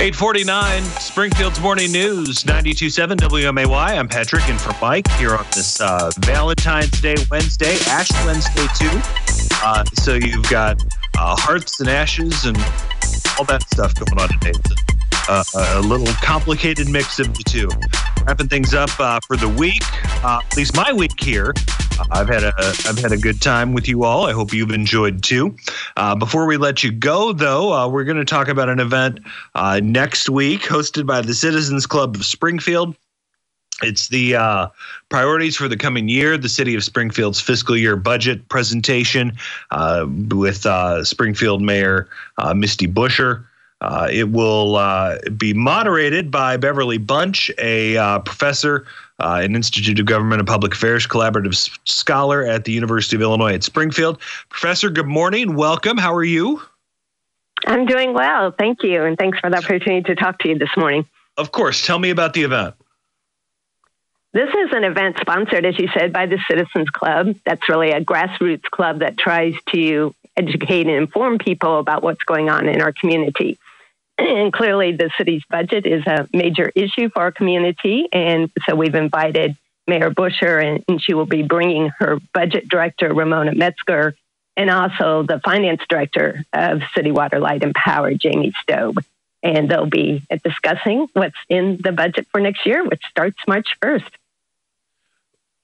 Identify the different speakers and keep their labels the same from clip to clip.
Speaker 1: 849 Springfield's Morning News, 92.7 WMAY. I'm Patrick and for Mike here on this uh, Valentine's Day Wednesday, Ash Wednesday too. Uh, so you've got uh, hearts and ashes and all that stuff going on today. Uh, a little complicated mix of the two. Wrapping things up uh, for the week, uh, at least my week here. I've had a I've had a good time with you all. I hope you've enjoyed too. Uh, before we let you go, though, uh, we're going to talk about an event uh, next week hosted by the Citizens Club of Springfield. It's the uh, priorities for the coming year, the city of Springfield's fiscal year budget presentation uh, with uh, Springfield Mayor Misty Buscher. Uh, it will uh, be moderated by Beverly Bunch, a uh, professor, uh, an Institute of Government and Public Affairs collaborative s- scholar at the University of Illinois at Springfield. Professor, good morning. Welcome. How are you?
Speaker 2: I'm doing well. Thank you. And thanks for the opportunity to talk to you this morning.
Speaker 1: Of course. Tell me about the event.
Speaker 2: This is an event sponsored, as you said, by the Citizens Club. That's really a grassroots club that tries to educate and inform people about what's going on in our community. And clearly, the city's budget is a major issue for our community. And so we've invited Mayor Buscher, and, and she will be bringing her budget director, Ramona Metzger, and also the finance director of City Water Light and Power, Jamie Stowe. And they'll be discussing what's in the budget for next year, which starts March 1st.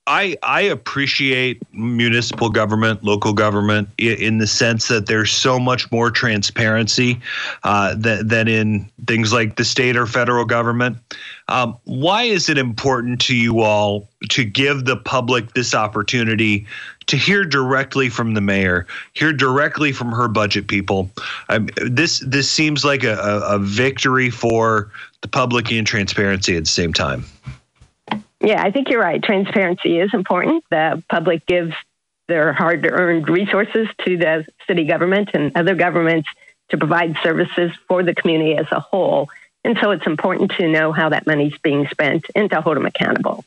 Speaker 1: I I appreciate municipal government, local government, in the sense that there's so much more transparency uh, than, than in things like the state or federal government. Um, why is it important to you all to give the public this opportunity to hear directly from the mayor, hear directly from her budget people? Um, this this seems like a, a, a victory for the public and transparency at the same time.
Speaker 2: Yeah, I think you're right. Transparency is important. The public gives their hard earned resources to the city government and other governments to provide services for the community as a whole. And so it's important to know how that money's being spent and to hold them accountable.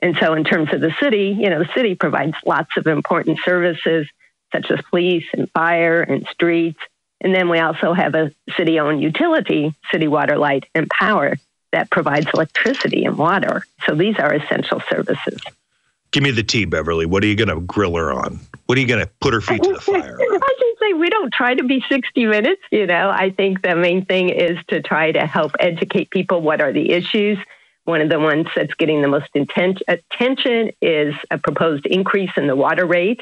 Speaker 2: And so, in terms of the city, you know, the city provides lots of important services such as police and fire and streets. And then we also have a city owned utility, City Water, Light, and Power, that provides electricity and water. So these are essential services.
Speaker 1: Give me the tea, Beverly. What are you going to grill her on? What are you going to put her feet to the fire? I
Speaker 2: should say we don't try to be 60 minutes. You know, I think the main thing is to try to help educate people what are the issues. One of the ones that's getting the most intent- attention is a proposed increase in the water rate.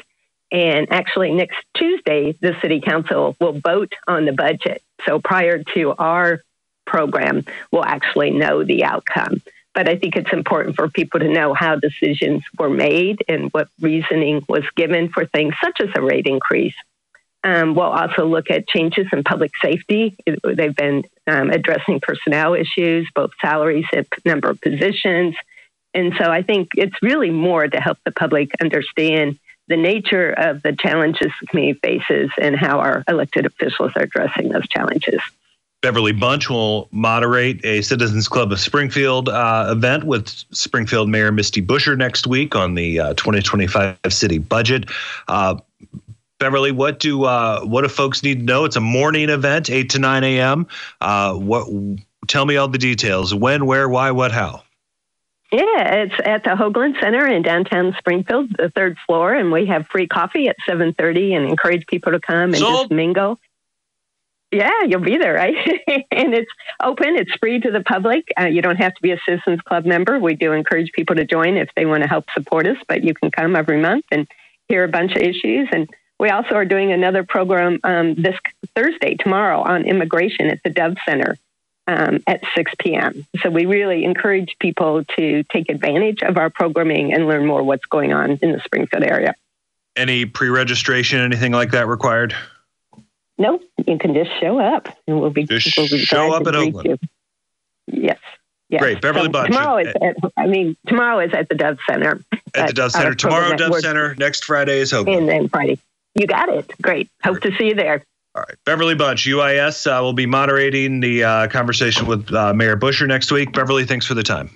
Speaker 2: And actually, next Tuesday, the city council will vote on the budget. So prior to our program will actually know the outcome. But I think it's important for people to know how decisions were made and what reasoning was given for things such as a rate increase. Um, we'll also look at changes in public safety. They've been um, addressing personnel issues, both salaries and number of positions. And so I think it's really more to help the public understand the nature of the challenges the community faces and how our elected officials are addressing those challenges.
Speaker 1: Beverly Bunch will moderate a Citizens Club of Springfield uh, event with Springfield Mayor Misty Buscher next week on the uh, 2025 city budget. Uh, Beverly, what do uh, what do folks need to know? It's a morning event, eight to nine a.m. Uh, what? Tell me all the details. When, where, why, what, how.
Speaker 2: Yeah, it's at the Hoagland Center in downtown Springfield, the third floor, and we have free coffee at 7:30, and encourage people to come and Sold. just mingle. Yeah, you'll be there, right? and it's open, it's free to the public. Uh, you don't have to be a Citizens Club member. We do encourage people to join if they want to help support us, but you can come every month and hear a bunch of issues. And we also are doing another program um, this Thursday, tomorrow, on immigration at the Dove Center um, at 6 p.m. So we really encourage people to take advantage of our programming and learn more what's going on in the Springfield area.
Speaker 1: Any pre registration, anything like that required?
Speaker 2: No, you can just show up, and we'll be
Speaker 1: just
Speaker 2: we'll be
Speaker 1: show up at Hoagland. You.
Speaker 2: Yes. Yes.
Speaker 1: Great, Beverly so Bunch.
Speaker 2: Tomorrow is at, I mean, tomorrow is at the Dove Center.
Speaker 1: At, the Dove Center. Tomorrow, Dove Center. Next Friday is Hoagland.
Speaker 2: And then Friday. You got it. Great. Hope Great. to see you there.
Speaker 1: All right. Beverly Bunch, UIS, uh, will be moderating the uh, conversation with uh, Mayor Buscher next week. Beverly, thanks for the time.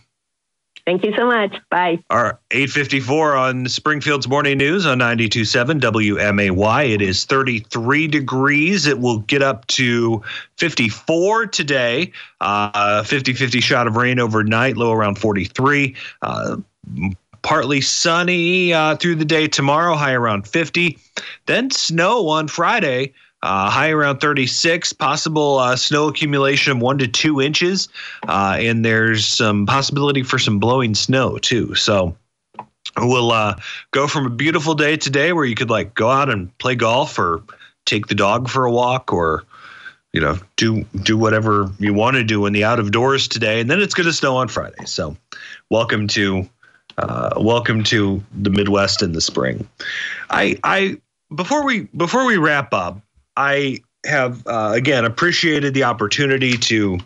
Speaker 2: Thank you so much. Bye.
Speaker 1: Our 854 on Springfield's Morning News on 92.7 WMAY. It is 33 degrees. It will get up to 54 today. Uh, 50 50 shot of rain overnight, low around 43. Uh, partly sunny uh, through the day tomorrow, high around 50. Then snow on Friday. Uh, high around 36, possible uh, snow accumulation of one to two inches, uh, and there's some possibility for some blowing snow too. So we'll uh, go from a beautiful day today where you could like go out and play golf or take the dog for a walk or you know do do whatever you want to do in the out of doors today, and then it's going to snow on Friday. So welcome to uh, welcome to the Midwest in the spring. I I before we before we wrap up. I have uh, again appreciated the opportunity to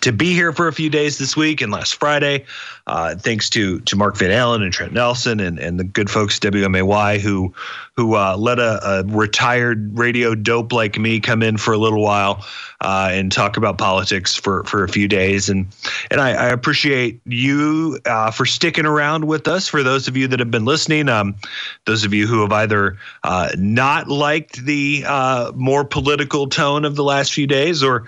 Speaker 1: to be here for a few days this week and last Friday. Uh, thanks to to Mark Van Allen and Trent Nelson and, and the good folks WMAY who who uh, let a, a, retired radio dope like me come in for a little while uh, and talk about politics for for a few days. And and I, I appreciate you uh, for sticking around with us. For those of you that have been listening, um, those of you who have either uh, not liked the uh, more political tone of the last few days or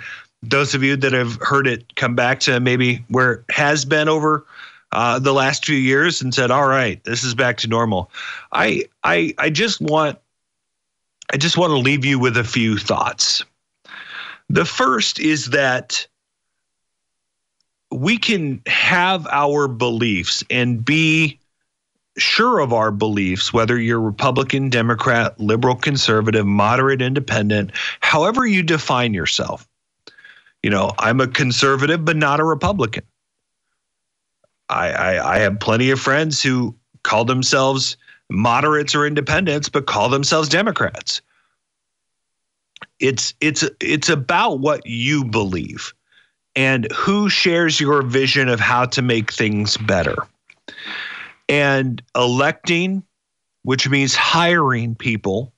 Speaker 1: those of you that have heard it come back to maybe where it has been over uh, the last few years and said, "All right, this is back to normal." I I I just want I just want to leave you with a few thoughts. The first is that we can have our beliefs and be sure of our beliefs, whether you're Republican, Democrat, liberal, conservative, moderate, independent, however you define yourself you know, I'm a conservative, but not a Republican. I, I, I have plenty of friends who call themselves moderates or independents, but call themselves Democrats. It's it's it's about what you believe and who shares your vision of how to make things better. And electing, which means hiring people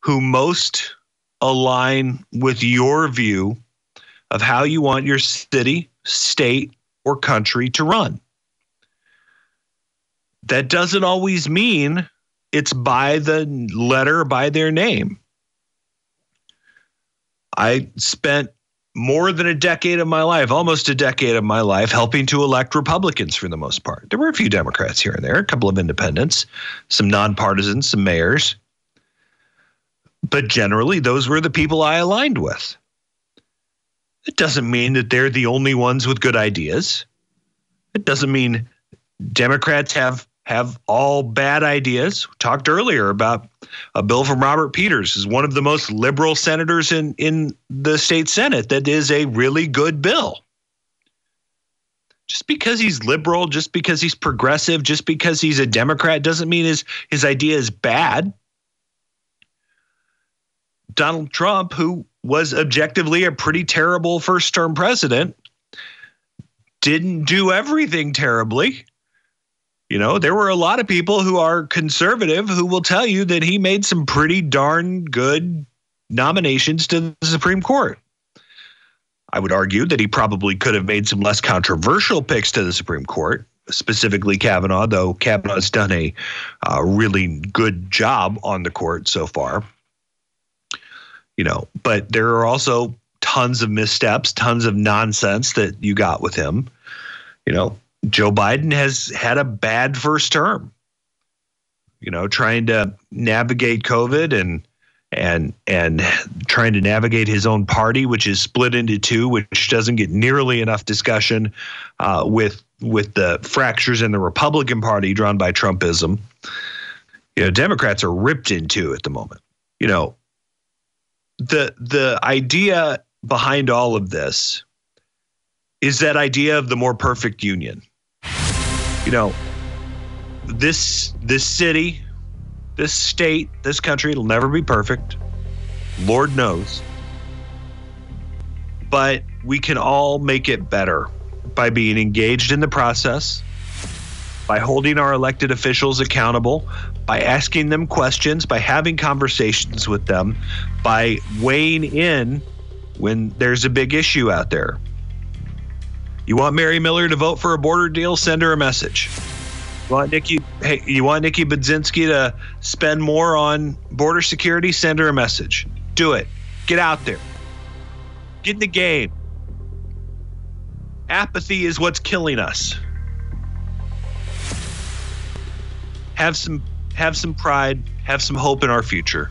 Speaker 1: who most align with your view of how you want your city, state, or country to run. That doesn't always mean it's by the letter, by their name. I spent more than a decade of my life, almost a decade of my life, helping to elect Republicans for the most part. There were a few Democrats here and there, a couple of independents, some nonpartisans, some mayors. But generally, those were the people I aligned with. It doesn't mean that they're the only ones with good ideas. It doesn't mean Democrats have have all bad ideas. We talked earlier about a bill from Robert Peters, is one of the most liberal senators in in the state senate. That is a really good bill. Just because he's liberal, just because he's progressive, just because he's a Democrat doesn't mean his his idea is bad. Donald Trump, who was objectively a pretty terrible first term president, didn't do everything terribly. You know, there were a lot of people who are conservative who will tell you that he made some pretty darn good nominations to the Supreme Court. I would argue that he probably could have made some less controversial picks to the Supreme Court, specifically Kavanaugh, though Kavanaugh's done a uh, really good job on the court so far you know, but there are also tons of missteps, tons of nonsense that you got with him. You know, Joe Biden has had a bad first term. You know, trying to navigate COVID and and and trying to navigate his own party, which is split into two, which doesn't get nearly enough discussion uh, with with the fractures in the Republican Party drawn by Trumpism. You know, Democrats are ripped into at the moment. You know, the the idea behind all of this is that idea of the more perfect union. You know, this this city, this state, this country, it'll never be perfect. Lord knows. But we can all make it better by being engaged in the process, by holding our elected officials accountable, by asking them questions, by having conversations with them, by weighing in when there's a big issue out there. You want Mary Miller to vote for a border deal? Send her a message. You want Nikki? Hey, you want Nikki Budzinski to spend more on border security? Send her a message. Do it. Get out there. Get in the game. Apathy is what's killing us. Have some have some pride, have some hope in our future.